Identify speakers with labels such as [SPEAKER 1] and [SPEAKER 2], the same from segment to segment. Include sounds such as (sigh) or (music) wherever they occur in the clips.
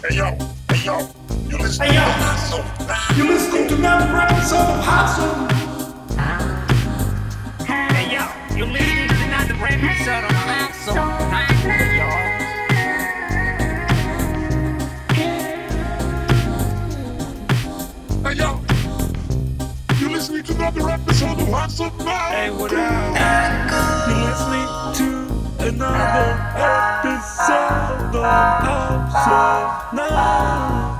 [SPEAKER 1] Hey yo, hey yo, you listening
[SPEAKER 2] Hey, yo.
[SPEAKER 1] to Hot Sauce?
[SPEAKER 2] You're listening to another episode of Hot
[SPEAKER 3] Hey yo, listening to another episode of Sauce. Hey,
[SPEAKER 1] yo, you listening to another episode of now?
[SPEAKER 2] Hey, what up? You're listening to another episode of Hot Sauce Now.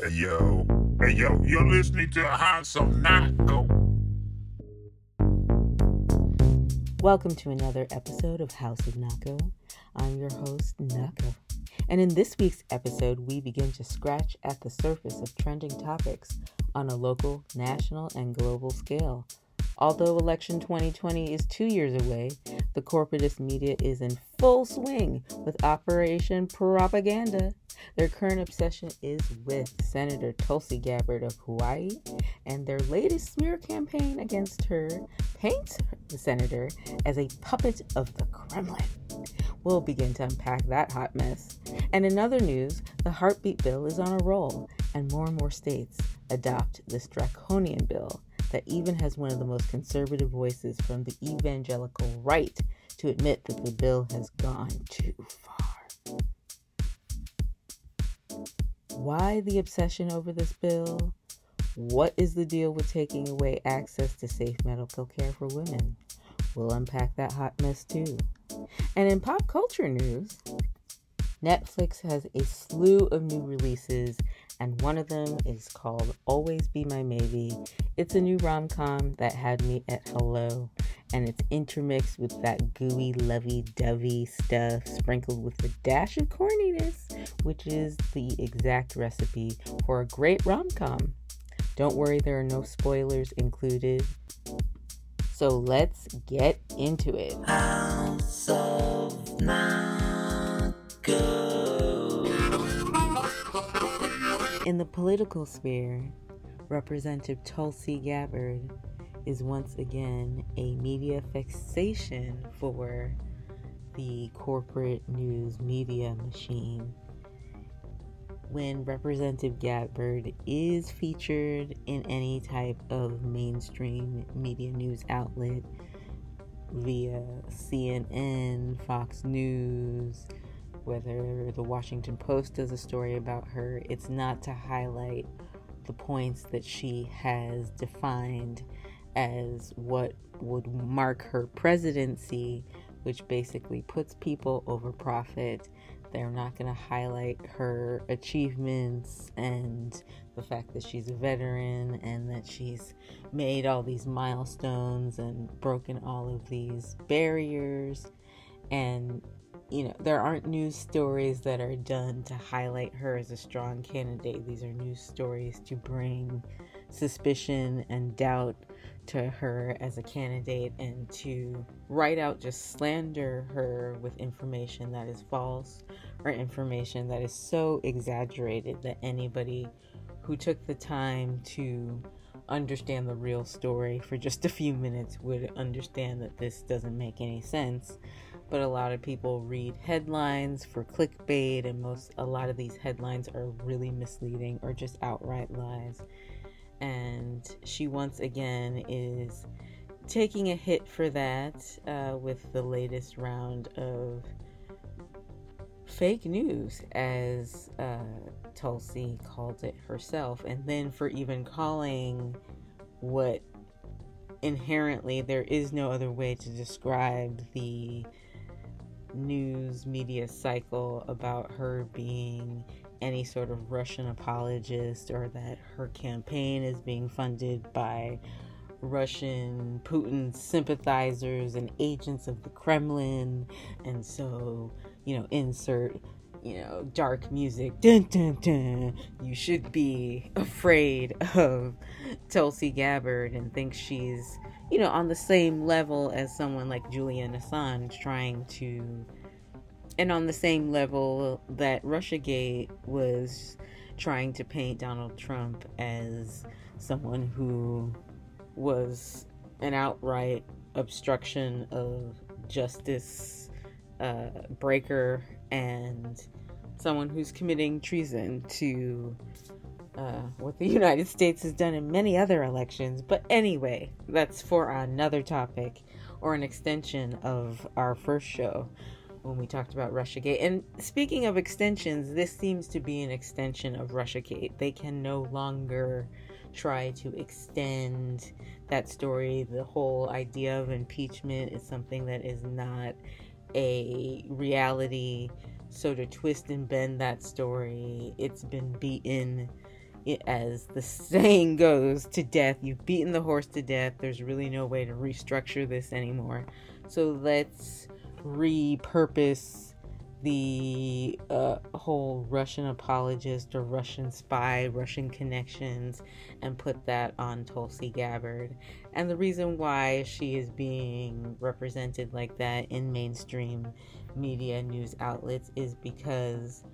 [SPEAKER 1] Hey yo, hey yo, you're listening to Hot Sauce now. Go.
[SPEAKER 4] Welcome to another episode of House of Nako. I'm your host, Nako. And in this week's episode, we begin to scratch at the surface of trending topics on a local, national, and global scale. Although election 2020 is two years away, the corporatist media is in full swing with Operation Propaganda. Their current obsession is with Senator Tulsi Gabbard of Hawaii, and their latest smear campaign against her paints the senator as a puppet of the Kremlin. We'll begin to unpack that hot mess. And in other news, the heartbeat bill is on a roll, and more and more states adopt this draconian bill that even has one of the most conservative voices from the evangelical right to admit that the bill has gone too far. Why the obsession over this bill? What is the deal with taking away access to safe medical care for women? We'll unpack that hot mess too. And in pop culture news, Netflix has a slew of new releases, and one of them is called Always Be My Maybe. It's a new rom com that had me at hello, and it's intermixed with that gooey, lovey dovey stuff, sprinkled with a dash of corniness, which is the exact recipe for a great rom com. Don't worry, there are no spoilers included. So let's get into it. In the political sphere, Representative Tulsi Gabbard is once again a media fixation for the corporate news media machine. When Representative Gabbard is featured in any type of mainstream media news outlet via CNN, Fox News, whether the Washington Post does a story about her, it's not to highlight the points that she has defined as what would mark her presidency, which basically puts people over profit. They're not going to highlight her achievements and the fact that she's a veteran and that she's made all these milestones and broken all of these barriers. And you know, there aren't news stories that are done to highlight her as a strong candidate. These are news stories to bring suspicion and doubt to her as a candidate and to write out just slander her with information that is false or information that is so exaggerated that anybody who took the time to understand the real story for just a few minutes would understand that this doesn't make any sense but a lot of people read headlines for clickbait and most a lot of these headlines are really misleading or just outright lies. And she once again is taking a hit for that uh, with the latest round of fake news as uh, tulsi called it herself. And then for even calling what inherently there is no other way to describe the news media cycle about her being any sort of Russian apologist or that her campaign is being funded by Russian Putin sympathizers and agents of the Kremlin. And so, you know, insert, you know, dark music. Dun, dun, dun. You should be afraid (laughs) of Tulsi Gabbard and think she's, you know, on the same level as someone like Julian Assange trying to and on the same level that Russiagate was trying to paint Donald Trump as someone who was an outright obstruction of justice uh, breaker and someone who's committing treason to uh, what the (laughs) United States has done in many other elections. But anyway, that's for another topic or an extension of our first show when we talked about Russiagate. And speaking of extensions, this seems to be an extension of Russiagate. They can no longer try to extend that story. The whole idea of impeachment is something that is not a reality. So to twist and bend that story, it's been beaten as the (laughs) saying goes, to death. You've beaten the horse to death. There's really no way to restructure this anymore. So let's repurpose the uh, whole Russian apologist or Russian spy, Russian connections, and put that on Tulsi Gabbard. And the reason why she is being represented like that in mainstream media news outlets is because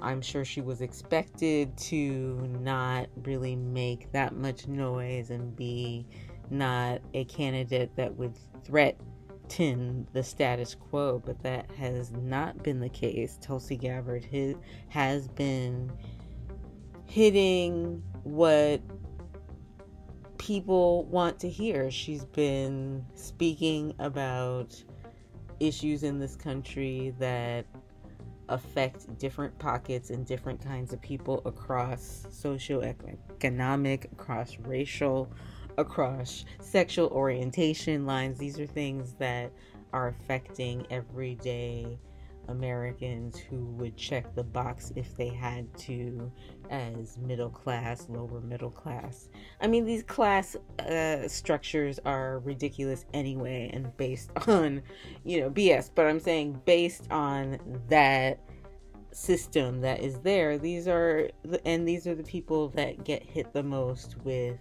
[SPEAKER 4] I'm sure she was expected to not really make that much noise and be not a candidate that would threaten the status quo, but that has not been the case. Tulsi Gabbard has been hitting what people want to hear. She's been speaking about issues in this country that affect different pockets and different kinds of people across socioeconomic, across racial, across sexual orientation lines. These are things that are affecting everyday Americans who would check the box if they had to as middle class, lower middle class. I mean, these class uh, structures are ridiculous anyway and based (laughs) on, you know, BS, but I'm saying based on that system that is there, these are, and these are the people that get hit the most with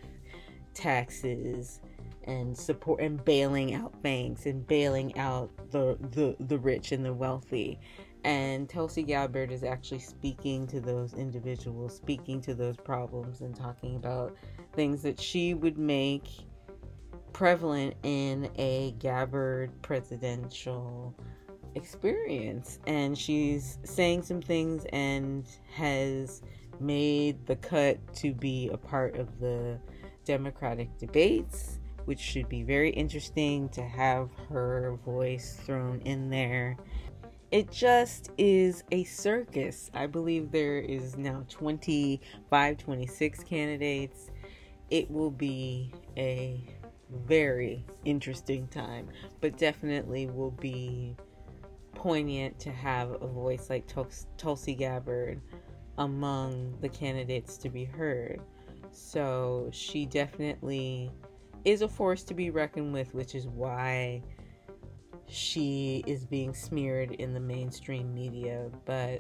[SPEAKER 4] taxes and support and bailing out banks and bailing out the the, the rich and the wealthy and Tulsi Gabbard is actually speaking to those individuals, speaking to those problems, and talking about things that she would make prevalent in a Gabbard presidential experience. And she's saying some things and has made the cut to be a part of the Democratic debates which should be very interesting to have her voice thrown in there. It just is a circus. I believe there is now 25, 26 candidates. It will be a very interesting time, but definitely will be poignant to have a voice like Tulsi Gabbard among the candidates to be heard. So she definitely is a force to be reckoned with, which is why she is being smeared in the mainstream media. But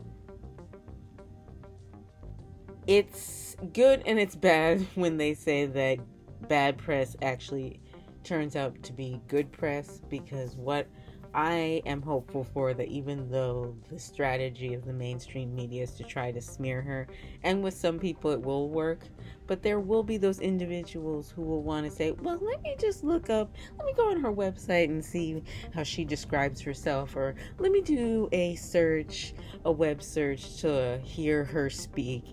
[SPEAKER 4] it's good and it's bad (laughs) when they say that bad press actually turns out to be good press because what I am hopeful for that even though the strategy of the mainstream media is to try to smear her, and with some people it will work, but there will be those individuals who will want to say, well, let me just look up, let me go on her website and see how she describes herself, or let me do a search, a web search to hear her speak.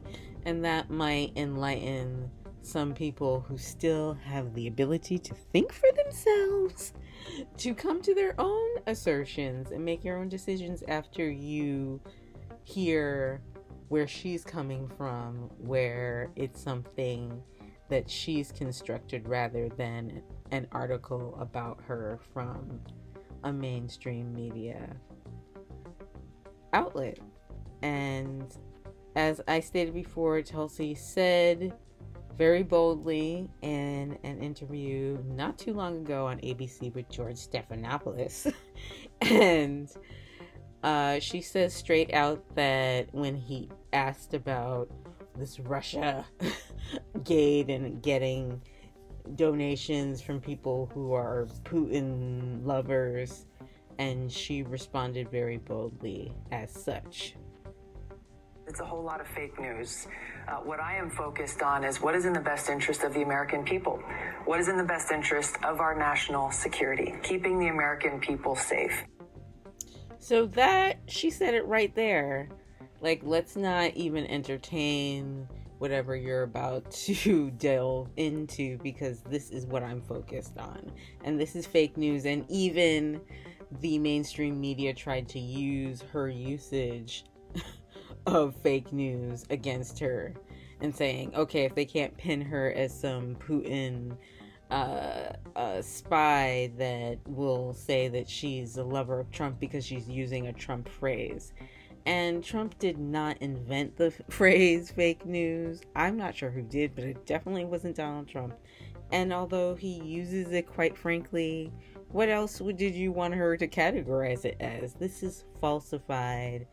[SPEAKER 4] And that might enlighten some people who still have the ability to think for themselves to come to their own assertions and make your own decisions after you hear where she's coming from, where it's something that she's constructed rather than an article about her from a mainstream media outlet. And as I stated before, Tulsi said very boldly in an interview not too long ago on ABC with George Stephanopoulos. (laughs) and uh, she says straight out that when he asked about this Russia (laughs) gate and getting donations from people who are Putin lovers, and she responded very boldly as such.
[SPEAKER 5] It's a whole lot of fake news Uh, what I am focused on is what is in the best interest of the American people. What is in the best interest of our national security, keeping the American people safe.
[SPEAKER 4] So that she said it right there. Like, let's not even entertain whatever you're about (laughs) to delve into because this is what I'm focused on. And this is fake news. And even the mainstream media tried to use her usage of fake news against her and saying, okay, if they can't pin her as some Putin uh, a spy that will say that she's a lover of Trump because she's using a Trump phrase. And Trump did not invent the (laughs) phrase fake news. I'm not sure who did, but it definitely wasn't Donald Trump. And although he uses it quite frankly, what else did you want her to categorize it as? This is falsified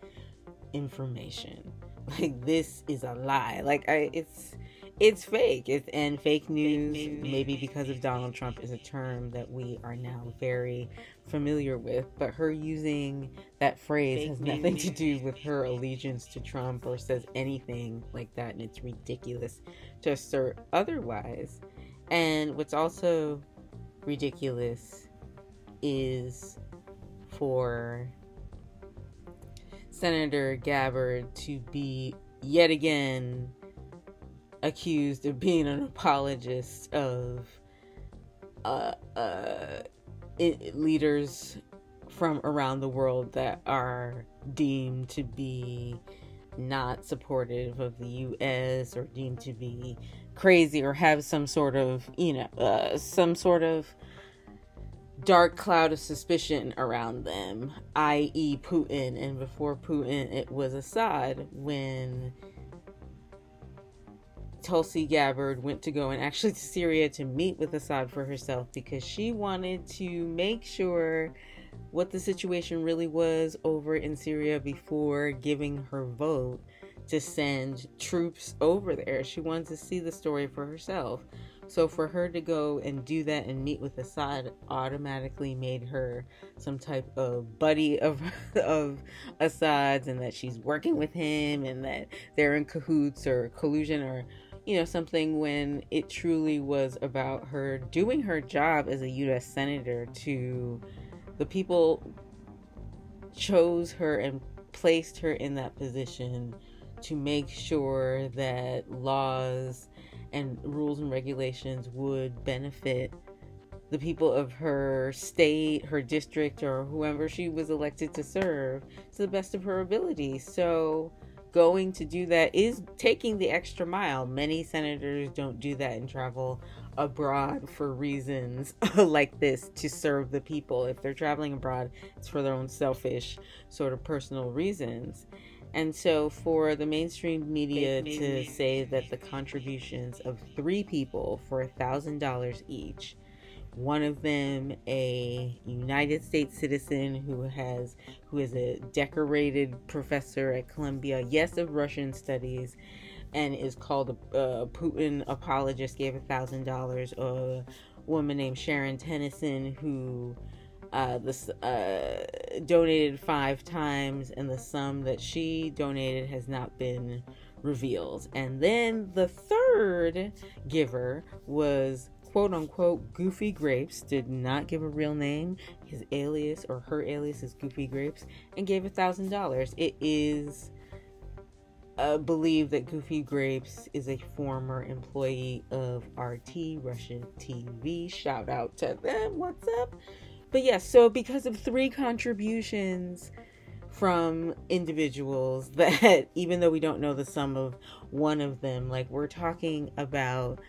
[SPEAKER 4] information. (laughs) Like this is a lie. Like I it's it's fake. It's and fake news, maybe because of Donald Trump, is a term that we are now very familiar with. But her using that phrase has nothing to do with her allegiance to Trump or says anything like that, and it's ridiculous to assert otherwise. And what's also ridiculous is for Senator Gabbard to be yet again accused of being an apologist of uh, uh, it, leaders from around the world that are deemed to be not supportive of the U.S. or deemed to be crazy or have some sort of, you know, uh, some sort of dark cloud of suspicion around them, i.e., Putin. And before Putin, it was Assad when Tulsi Gabbard went to go and actually (laughs) to Syria to meet with Assad for herself because she wanted to make sure what the situation really was over in Syria before giving her vote to send troops over there. She wanted to see the story for herself. So for her to go and do that and meet with Assad automatically made her some type of buddy of (laughs) of Assad's and that she's working with him and that they're in cahoots or collusion or you know something when it truly was about her doing her job as a US senator to the people chose her and placed her in that position to make sure that laws and rules and regulations would benefit the people of her state, her district, or whoever she was elected to serve to the best of her ability. So, going to do that is taking the extra mile. Many senators don't do that and travel abroad for reasons (laughs) like this to serve the people. If they're traveling abroad, it's for their own selfish, sort of personal reasons. And so, for the mainstream media to say that the contributions of three people for a thousand dollars each, one of them a United States citizen who has who is a decorated professor at Columbia, yes, of Russian studies, and is called a, a Putin apologist, gave a thousand dollars. A woman named Sharon Tennison who uh, this uh, donated five times, and the sum that she donated has not been revealed. And then the third giver was quote unquote Goofy Grapes, did not give a real name. His alias or her alias is Goofy Grapes, and gave a thousand dollars. It is uh, believed that Goofy Grapes is a former employee of RT Russian TV. Shout out to them. What's up? But yes, so because of three contributions from individuals (laughs) that even though we don't know the sum of one of them, like we're talking about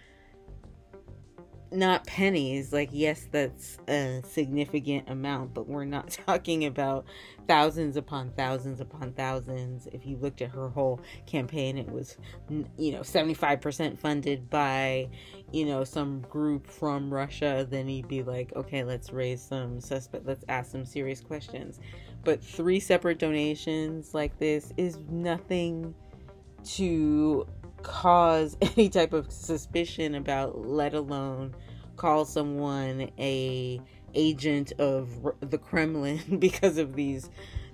[SPEAKER 4] not pennies. Like yes that's a significant amount but we're not (laughs) talking about thousands upon thousands upon thousands. If you looked at her whole campaign it was you know 75% funded by you know some group from russia. Then you'd be like okay let's raise some suspect let's ask some serious questions. But three separate donations like this is nothing to cause (laughs) any type of suspicion about let alone call someone a agent of the kremlin (laughs) because of these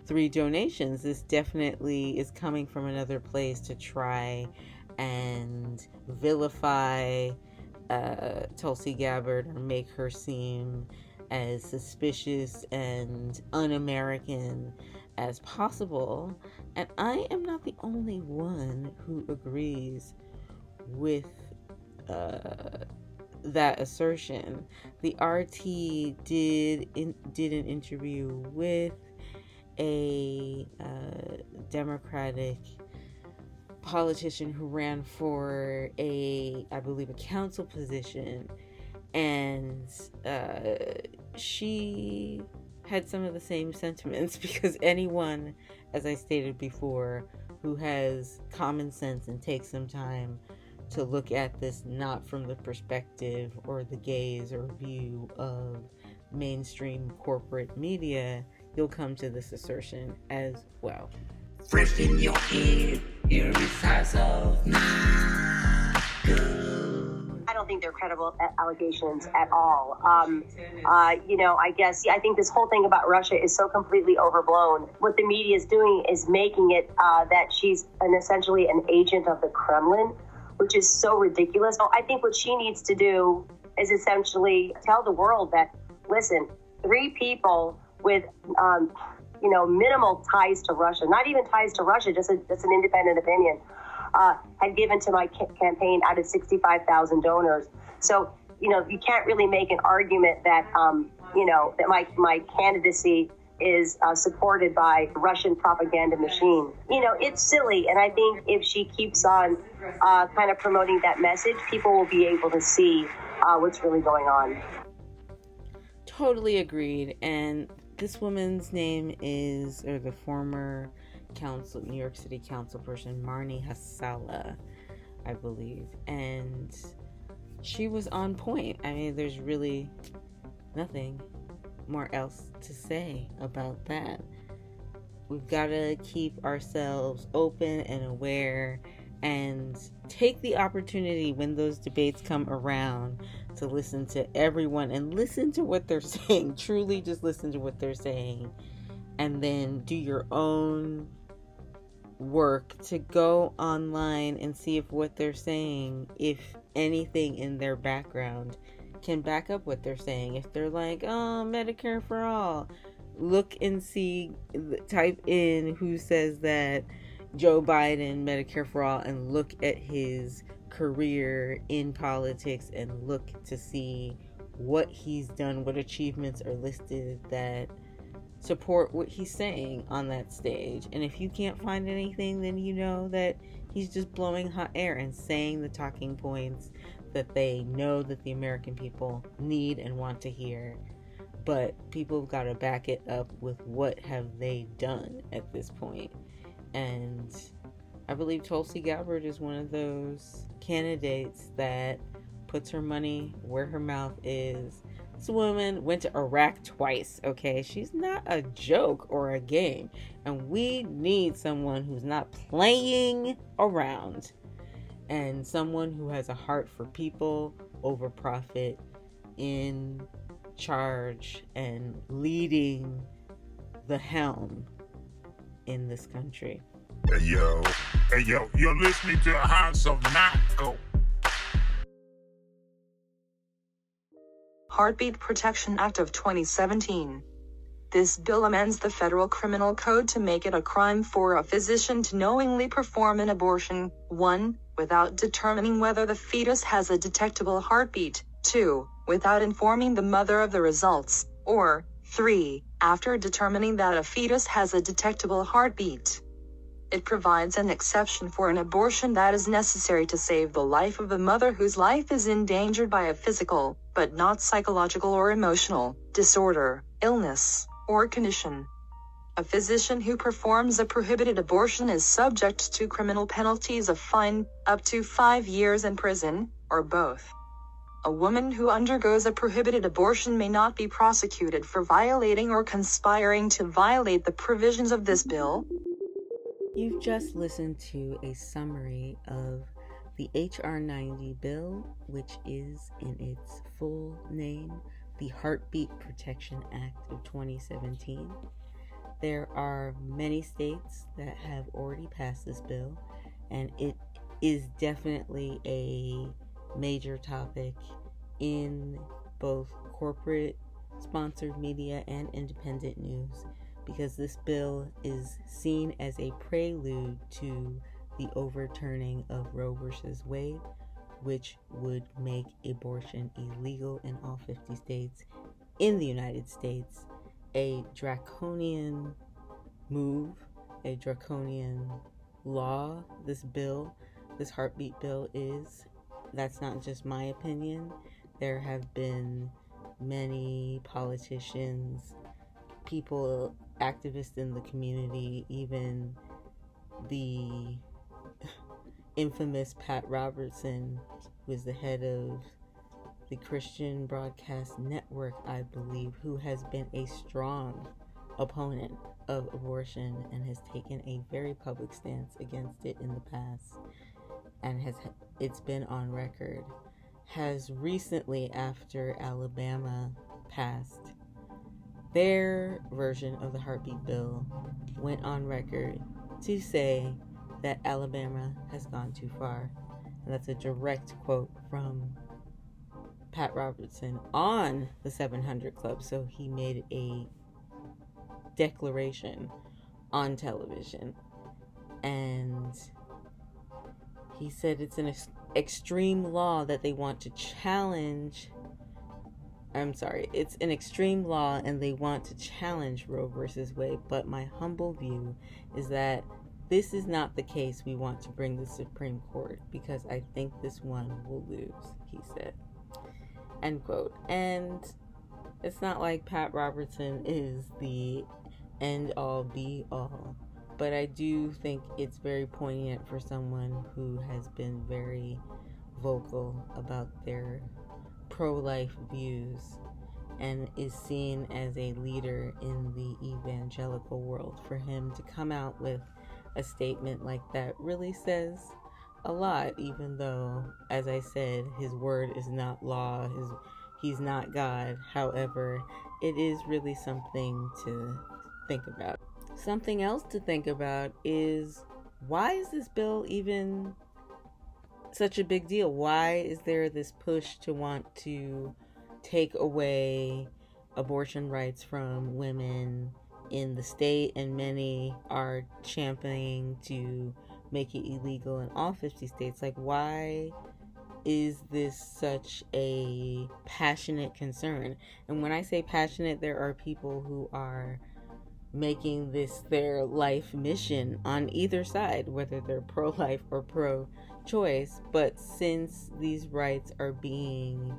[SPEAKER 4] three donations. This definitely is coming from another place to try and vilify uh, Tulsi Gabbard or make her seem as suspicious and un American as possible. And I am not the only one who agrees with uh, that assertion. The RT did in, did an interview with a uh, Democratic politician who ran for a, I believe, a council position, and uh, she had some of the same sentiments (laughs) because anyone, as I stated before, who has common sense and takes some time to look at this not from the perspective or the gaze or view of mainstream corporate media, you'll come to this assertion as well.
[SPEAKER 2] Fresh in your head, here is of
[SPEAKER 6] I don't think they're credible allegations at all. Um, uh, you know, I guess I think this whole thing about Russia is so completely overblown. What the media is doing is making it uh, that she's an essentially an agent of the Kremlin, which is so ridiculous. So I think what she needs to do is essentially tell the world that listen, three people with um, you know minimal ties to Russia, not even ties to Russia, just a, just an independent opinion uh, had given to my campaign out of 65,000 donors. So, you know, you can't really make an argument that, um, you know, that my, my candidacy is uh, supported by Russian propaganda machine. You know, it's silly. And I think if she keeps on uh, kind of promoting that message, people will be able to see uh, what's really going on.
[SPEAKER 4] Totally agreed. And this woman's name is, or the former council, New York City council person, Marni Halasa, I believe. And she was on point. I mean, there's really nothing more else to say about that. We've got to keep ourselves open and aware and take the opportunity when those debates come around to listen to everyone and listen to what they're (laughs) saying. Truly, just listen to what they're saying and then do your own work to go online and see if what they're saying, if anything in their background can back up what they're saying. If they're like, oh, Medicare for all, look and see, type in who says that Joe Biden, Medicare for all, and look at his career in politics and look to see what he's done, what achievements are listed that support what he's saying on that stage. And if you can't find anything, then you know that he's just blowing hot air and saying the talking points that they know that the American people need and want to hear. But people have got to back it up with what have they done at this point. And I believe Tulsi Gabbard is one of those candidates that puts her money where her mouth is this woman went to Iraq twice, okay? She's not a joke or a game. And we need someone who's not playing around and someone who has a heart for people over profit in charge and leading the helm in this country.
[SPEAKER 1] Hey yo, hey yo, you're listening to the House of Naco.
[SPEAKER 7] Heartbeat Protection Act of 2017. This bill amends the Federal Criminal Code to make it a crime for a physician to knowingly perform an abortion, 1. without determining whether the fetus has a detectable heartbeat, 2. without informing the mother of the results, or 3. after determining that a fetus has a detectable heartbeat. It provides an exception for an abortion that is necessary to save the life of a mother whose life is endangered by a physical, but not psychological or emotional, disorder, illness, or condition. A physician who performs a prohibited abortion is subject to criminal penalties of fine, up to five years in prison, or both. A woman who undergoes a prohibited abortion may not be prosecuted for violating or conspiring to violate the provisions of this bill,
[SPEAKER 4] You've just listened to a summary of the H.R. 90 bill, which is in its full name the Heartbeat Protection Act of 2017. There are many states that have already passed this bill, and it is definitely a major topic in both corporate sponsored media and independent news because this bill is seen as a prelude to the overturning of Roe versus Wade, which would make abortion illegal in all 50 states in the United States, a draconian move, a draconian law. This bill, this heartbeat bill, is. That's not just my opinion. There have been many politicians, people, activists in the community, even the infamous Pat Robertson was the head of the Christian Broadcast Network, I believe, who has been a strong opponent of abortion and has taken a very public stance against it in the past and has it's been on record. Has recently after Alabama passed their version of the heartbeat bill went on record to say that Alabama has gone too far and that's a direct quote from Pat Robertson on the 700 Club. So he made a declaration on television. And he said it's an ex- extreme law that they want to challenge. I'm sorry, it's an extreme law and they want to challenge Roe versus Wade. But my humble view is that this is not the case we want to bring the Supreme Court because I think this one will lose, he said. End quote. And it's not like Pat Robertson is the end all be all, but I do think it's very poignant for someone who has been very vocal about their pro life views and is seen as a leader in the evangelical world. For him to come out with a statement like that really says a lot, even though, as I said, his word is not law, his he's not God. However, it is really something to think about. Something else to think about is why is this bill even such a big deal? Why is there this push to want to take away abortion rights from women in the state? And many are championing to make it illegal in all 50 states. Like, why is this such a passionate concern? And when I say passionate, there are people who are making this their life mission on either side, whether they're pro life or pro choice. But since these rights are being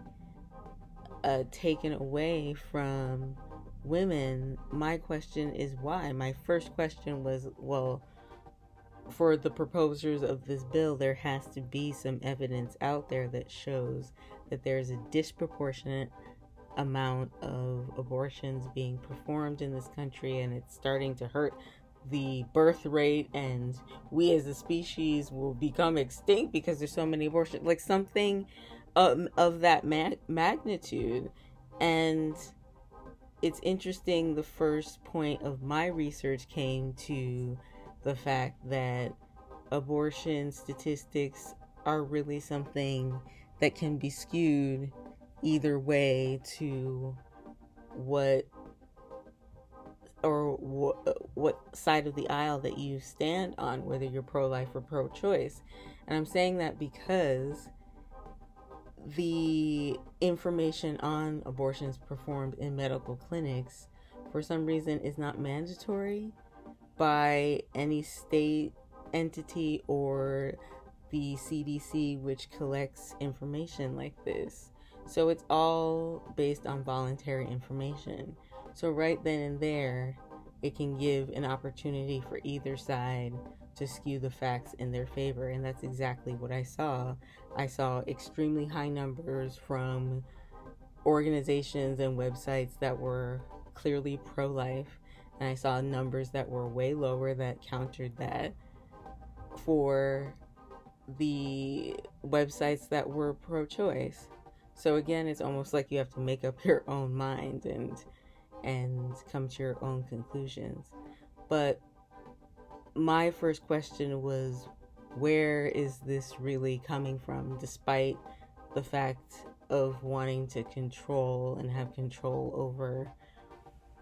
[SPEAKER 4] uh, taken away from women, my question is why? My first question was, well, for the proposers of this bill, there has to be some evidence out there that shows that there's a disproportionate amount of abortions being performed in this country and it's starting to hurt the birth rate and we as a species will become extinct because there's so many abortions like something um, of that ma- magnitude and it's interesting the first point of my research came to the fact that abortion statistics are really something that can be skewed either way to what or wh- what side of the aisle that you stand on, whether you're pro life or pro choice. And I'm saying that because the information on abortions performed in medical clinics, for some reason, is not mandatory by any state entity or the CDC, which collects information like this. So it's all based on voluntary information. So, right then and there, it can give an opportunity for either side to skew the facts in their favor. And that's exactly what I saw. I saw extremely high numbers from organizations and websites that were clearly pro life. And I saw numbers that were way lower that countered that for the websites that were pro choice. So again, it's almost like you have to make up (laughs) your own mind and and come to your own conclusions. But my first question was where is this really coming from, despite the fact of wanting to control and have control over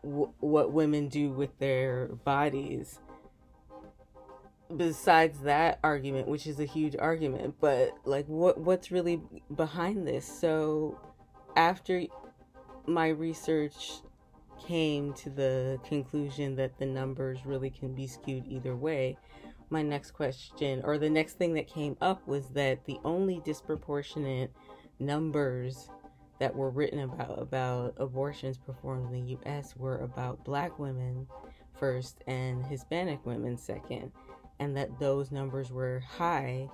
[SPEAKER 4] w- what women do with their bodies? Besides that argument, which is a huge argument, but like what what's really behind this? So after my research came to the conclusion that the numbers really can be skewed either way, my next question or the next thing that came up was that the only disproportionate numbers that were written about about abortions performed in the US were about black women first and Hispanic women second and that those numbers were high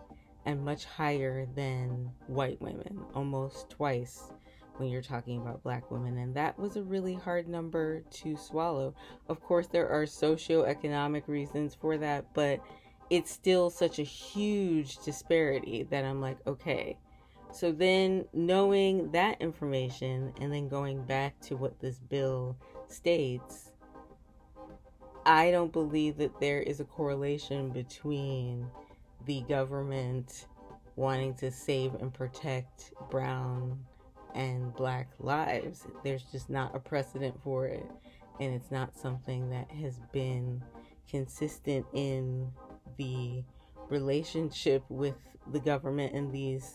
[SPEAKER 4] and much higher than white women almost twice when you're talking about black women and that was a really hard number to swallow of course there are socioeconomic reasons for that but it's still such a huge disparity that I'm like, okay. So then knowing that information and then going back to what this bill states, I don't believe that there is a correlation between the government wanting to save and protect brown and black lives. There's just not a precedent for it. And it's not something that has been consistent in the relationship with the government in these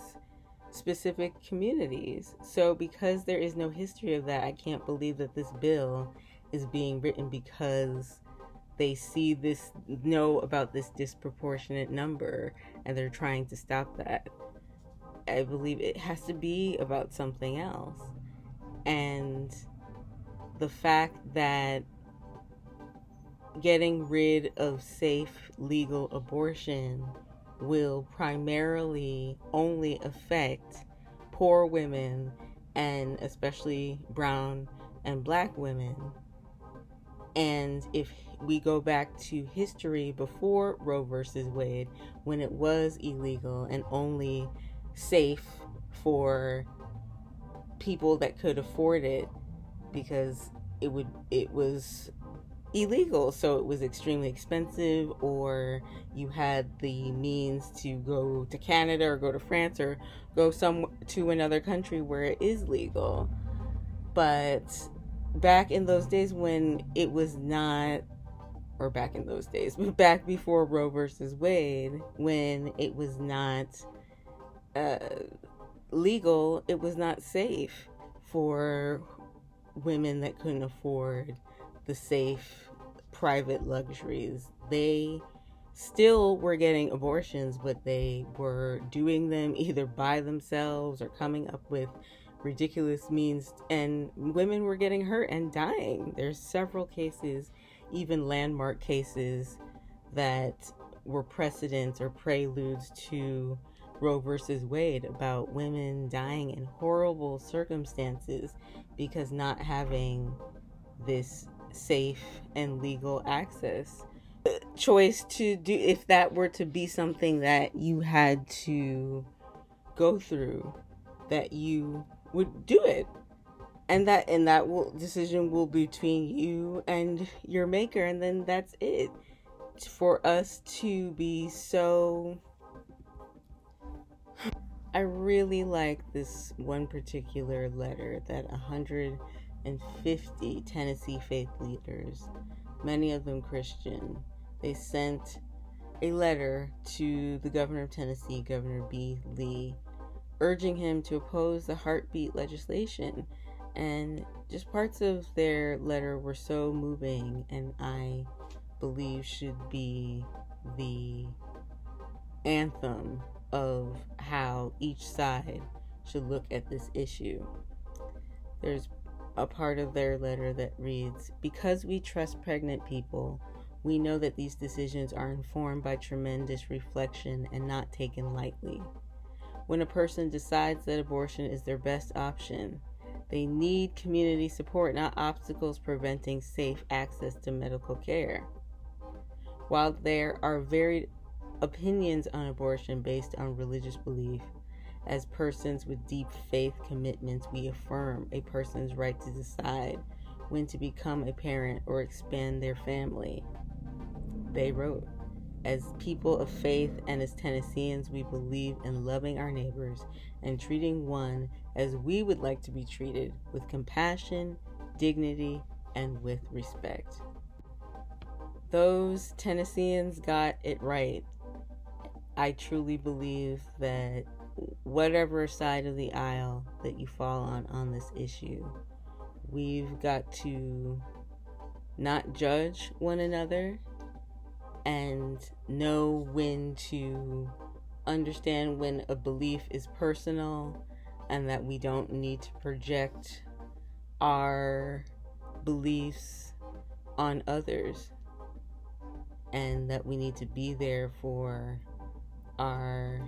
[SPEAKER 4] specific communities. So, because there is no history of that, I can't believe that this bill is being written because they see this, know about this disproportionate number, and they're trying to stop that. I believe it has to be about something else. And the fact that getting rid of safe legal abortion will primarily only affect poor women and especially brown and black women. And if we go back to history before Roe versus Wade, when it was illegal and only safe for people that could afford it because it would it was illegal. So it was extremely expensive or you had the means to go to Canada or go to France or go some to another country where it is legal. But back in those days when it was not or back in those days (laughs) but back before Roe versus Wade when it was not uh, legal it was not safe for women that couldn't afford the safe private luxuries. They still were getting abortions, but they were doing them either by themselves or coming up with ridiculous means, and women were getting hurt and dying. There's several cases, even landmark cases, that were precedents or preludes to Roe versus Wade about women dying in horrible circumstances because not having this safe and legal access. Choice to do if that were to be something that you had to go through that you would do it. And that and that will decision will be between you and your maker and then that's it. For us to be so I really like this one particular letter that a hundred and 50 Tennessee faith leaders, many of them Christian. They sent a letter to the governor of Tennessee, Governor B. Lee, urging him to oppose the heartbeat legislation. And just parts of their letter were so moving, and I believe should be the anthem of how each side should look at this issue. There's a part of their letter that reads Because we trust pregnant people, we know that these decisions are informed by tremendous reflection and not taken lightly. When a person decides that abortion is their best option, they need community support, not obstacles preventing safe access to medical care. While there are varied opinions on abortion based on religious belief, as persons with deep faith commitments, we affirm a person's right to decide when to become a parent or expand their family. They wrote, As people of faith and as Tennesseans, we believe in loving our neighbors and treating one as we would like to be treated with compassion, dignity, and with respect. Those Tennesseans got it right. I truly believe that whatever side of the aisle that you fall on on this issue, we've got to not judge one another and know when to understand when a belief is personal and that we don't need to project our beliefs on others and that we need to be there for our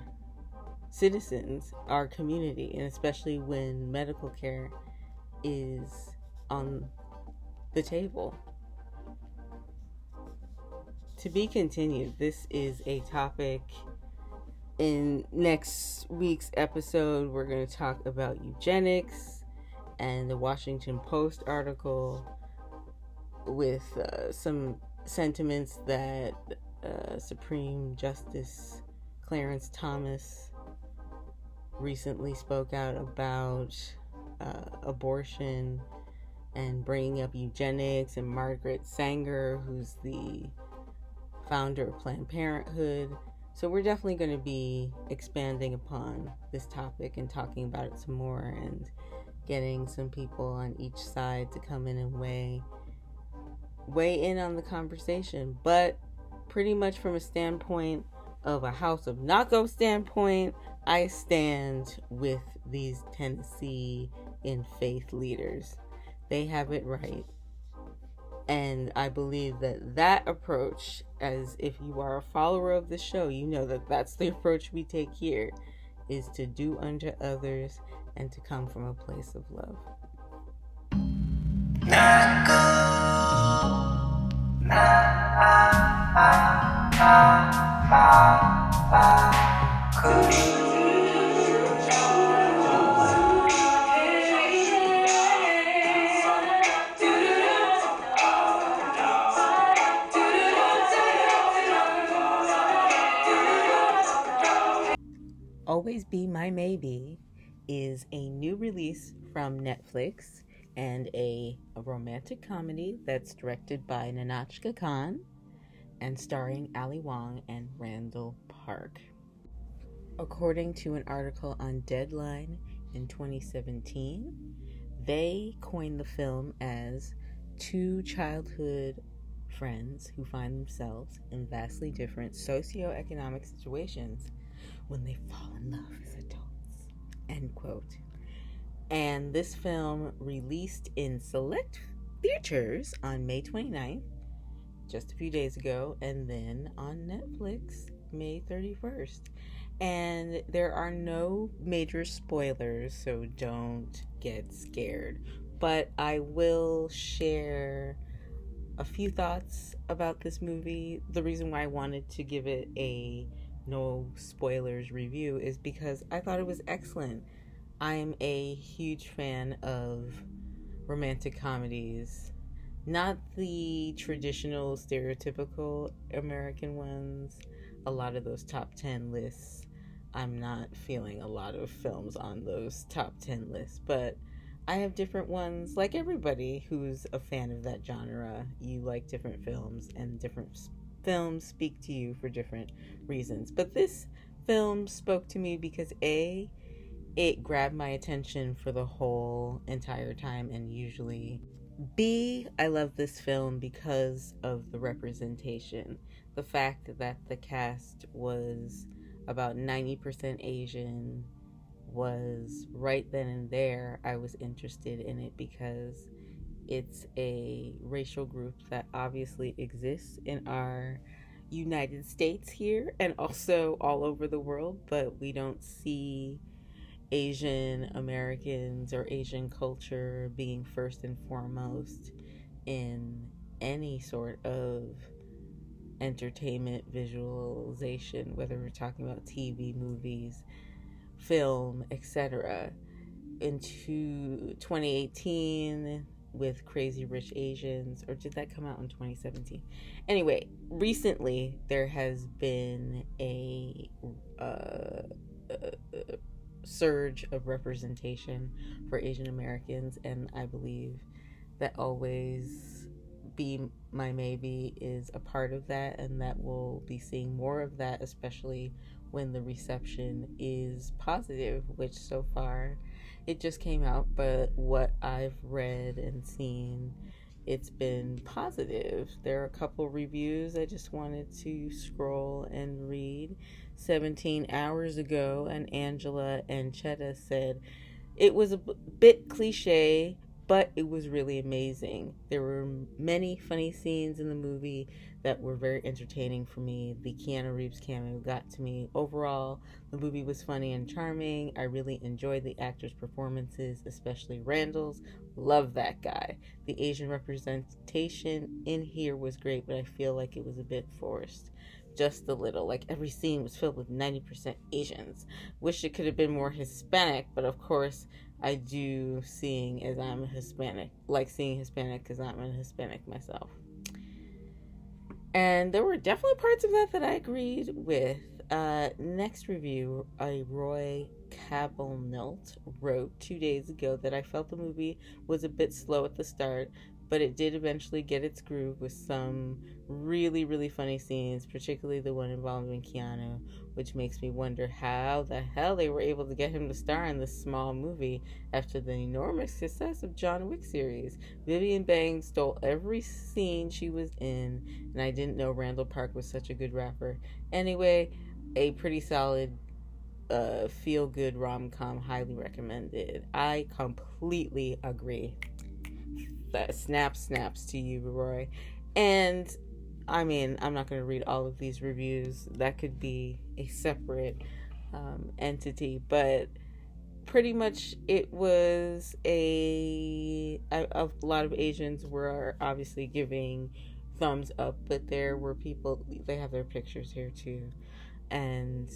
[SPEAKER 4] citizens, our community, and especially when medical care is on the table. To be continued, this is a topic in next week's episode. We're going to talk about eugenics and the Washington Post article with uh, some sentiments that uh, Supreme Justice Clarence Thomas recently spoke out about uh, abortion and bringing up eugenics, and Margaret Sanger, who's the founder of Planned Parenthood. So, we're definitely going to be expanding upon this topic and talking about it some more and getting some people on each side to come in and weigh weigh in on the conversation, but pretty much from a standpoint of a House of Nako standpoint, I stand with these Tennessee in faith leaders. They have it right. And I believe that that approach, as if you are a follower of the show, you know that that's the (laughs) approach we take here, is to do unto others and to come from a place of love. Always Be My Maybe is a new release from Netflix and a, a romantic comedy that's directed by Nahnatchka Khan and starring Ali Wong and Randall Park. According to an article on Deadline in 2017, they coined the film as two childhood friends who find themselves in vastly different socioeconomic situations when they fall in love as adults. End quote. And this film released in select theaters on May 29th, just a few days ago, and then on Netflix May 31st. And there are no major spoilers, so don't get scared. But I will share a few thoughts about this movie. The reason why I wanted to give it a no spoilers review is because I thought it was excellent. I'm a huge fan of romantic comedies, not the traditional stereotypical American ones. A lot of those top 10 lists, I'm not feeling a lot of films on those top 10 lists, but I have different ones. Like everybody who's a fan of that genre, you like different films, and different films speak to you for different reasons. But this film spoke to me because A, it grabbed my attention for the whole entire time, and usually. B, I love this film because of the representation. The fact that the cast was about 90% Asian was right then and there. I was interested in it because it's a racial group that obviously exists in our United States here and also all over the world, but we don't see Asian Americans or Asian culture being first and foremost in any sort of entertainment visualization, whether we're talking about TV, movies, film, etc. Into 2018, with Crazy Rich Asians, or did that come out in 2017? Anyway, recently there has been a, uh, uh, surge of representation for Asian Americans, and I believe that always be my maybe is a part of that, and that we'll be seeing more of that, especially when the reception is positive, which so far it just came out, but what I've read and seen, it's been positive. There are a couple reviews I just wanted to scroll and read. 17 hours ago, and Angela and Chetta said it was a bit cliche, but it was really amazing. There were many funny scenes in the movie that were very entertaining for me. The Keanu Reeves cameo got to me. Overall, the movie was funny and charming. I really enjoyed the actors' performances, especially Randall's. Love that guy. The Asian representation in here was great, but I feel like it was a bit forced. Just a little. Like every scene was filled with 90% Asians. Wish it could have been more Hispanic, but of course, I do seeing as I'm a Hispanic, like seeing Hispanic because I'm a Hispanic myself. And there were definitely parts of that that I agreed with. Uh, next review, a Roy Cabelnelt wrote two days ago that I felt the movie was a bit slow at the start, but it did eventually get its groove with some really, really funny scenes, particularly the one involving Keanu, which makes me wonder how the hell they were able to get him to star in this small movie after the enormous success of John Wick series. Vivian Bang stole every scene she was in, and I didn't know Randall Park was such a good rapper. Anyway, a pretty solid uh, feel good rom com, highly recommended. I completely agree that snap snaps to you, Roy. And I mean, I'm not going to read all of these reviews. That could be a separate um, entity, but pretty much it was a, a a lot of Asians were obviously giving thumbs up, but there were people they have their pictures here too, and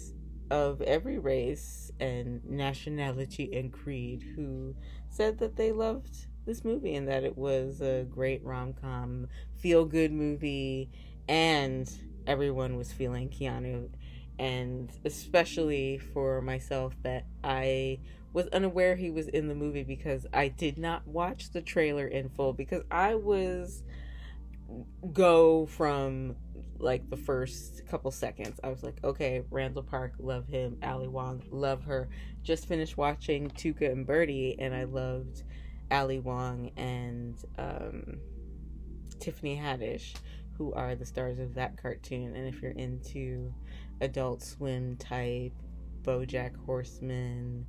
[SPEAKER 4] of every race and nationality and creed who said that they loved this movie and that it was a great rom com, feel good movie, and everyone was feeling Keanu. And especially for myself, that I was unaware he was in the movie because I did not watch the trailer in full because I was go from like the first couple seconds. I was like, okay, Randall Park, love him. Ali Wong, love her. Just finished watching Tuca and Bertie, and I loved Ali Wong and um, Tiffany Haddish, who are the stars of that cartoon. And if you're into Adult Swim type, BoJack Horseman,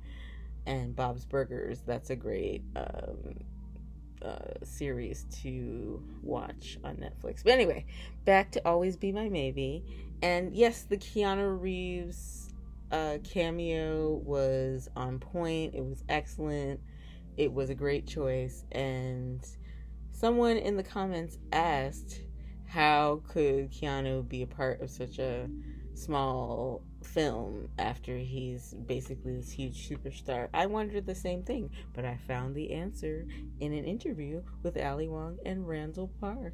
[SPEAKER 4] and Bob's Burgers, that's a great um, uh, series to watch on Netflix. But anyway, back to Always Be My Maybe. And yes, the Keanu Reeves uh, cameo was on point. It was excellent. It was a great choice. And someone in the comments asked, how could Keanu be a part of such a small film after he's basically this huge superstar? I wondered the same thing, but I found the answer in an interview with Ali Wong and Randall Park.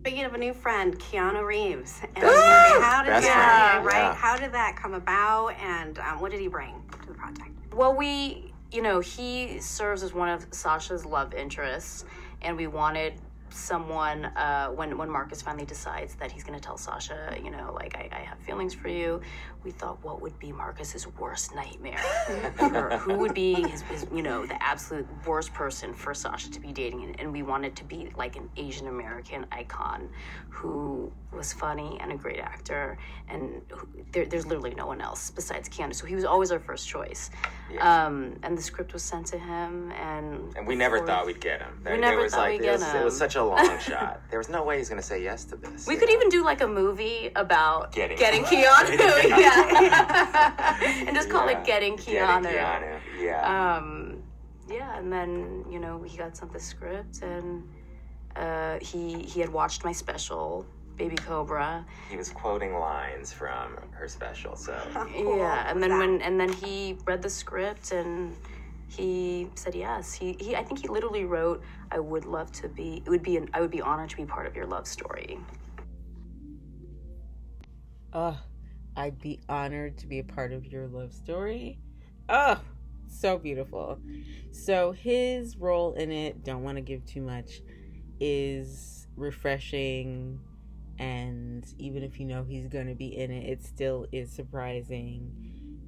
[SPEAKER 8] Speaking of a new friend, Keanu Reeves. And
[SPEAKER 9] Ah!
[SPEAKER 8] how did that,
[SPEAKER 9] friend,
[SPEAKER 8] right?
[SPEAKER 9] yeah.
[SPEAKER 8] How did that come about, and um, what did he bring to the project? Well, we, you know, he serves as one of Sasha's love interests, and we wanted someone uh, when when Marcus finally decides that he's going to tell Sasha, you know, like I, I have feelings for you. We thought, what would be Marcus's worst nightmare? (laughs) Who would be his, his, you know, the absolute worst person for Sasha to be dating? And, and we wanted to be like an Asian American icon who was funny and a great actor, and who, there, there's literally no one else besides Keanu. So he was always our first choice. Um, and the script was sent to him, and
[SPEAKER 9] And we never thought we'd get him. There,
[SPEAKER 8] never
[SPEAKER 9] was
[SPEAKER 8] thought
[SPEAKER 9] like
[SPEAKER 8] we'd
[SPEAKER 9] it was,
[SPEAKER 8] get
[SPEAKER 9] it was such a long (laughs) shot. There was no way he's gonna say yes to this.
[SPEAKER 8] We could
[SPEAKER 9] know?
[SPEAKER 8] even do like a movie about
[SPEAKER 9] Getting-
[SPEAKER 8] getting, Keanu. (laughs) (laughs) yeah. and just call
[SPEAKER 9] Yeah.
[SPEAKER 8] it Getting Keanu.
[SPEAKER 9] Getting Keanu. Yeah.
[SPEAKER 8] Um, yeah, and then you know he got sent the script, and uh, he he had watched my special, Baby Cobra.
[SPEAKER 9] he was quoting lines from her special. So (laughs)
[SPEAKER 8] Yeah, and then when and then he read the script and he said yes. He, he I think he literally wrote, "I would love to be. It would be an. I would be honored to be part of your love story."
[SPEAKER 4] Oh, I'd be honored to be a part of your love story. Oh, so beautiful. So his role in it, don't want to give too much, is refreshing and even if you know he's going to be in it, it still is surprising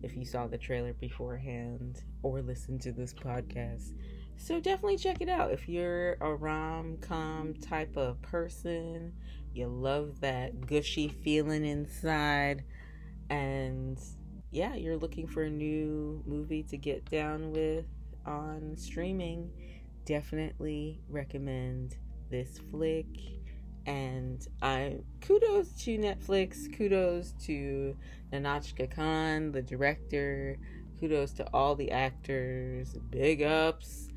[SPEAKER 4] if you saw the trailer beforehand or listened to this podcast. So definitely check it out. If you're a rom com type of person, you love that gushy feeling inside, and yeah, you're looking for a new movie to get down with on streaming, definitely recommend this flick. And I kudos to Netflix, kudos to Nahnatchka Khan, the director, kudos to all the actors, big ups.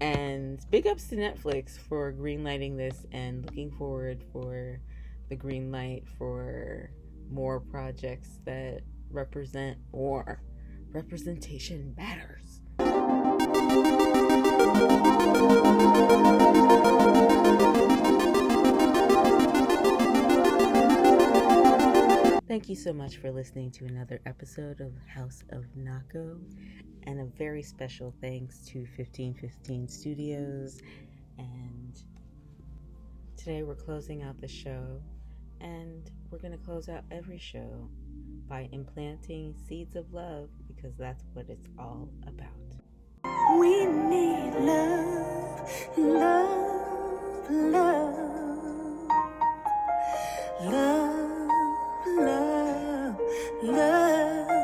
[SPEAKER 4] And big ups to Netflix for greenlighting this and looking forward for the green light for more projects that represent or representation matters. Thank you so much for listening to another episode of House of Nako, and a very special thanks to 1515 Studios. And today we're closing out the show, and we're going to close out every show by implanting seeds of love because that's what it's all about.
[SPEAKER 10] We need love, love, love, love, love, love.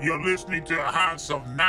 [SPEAKER 1] You're listening to House of Nako.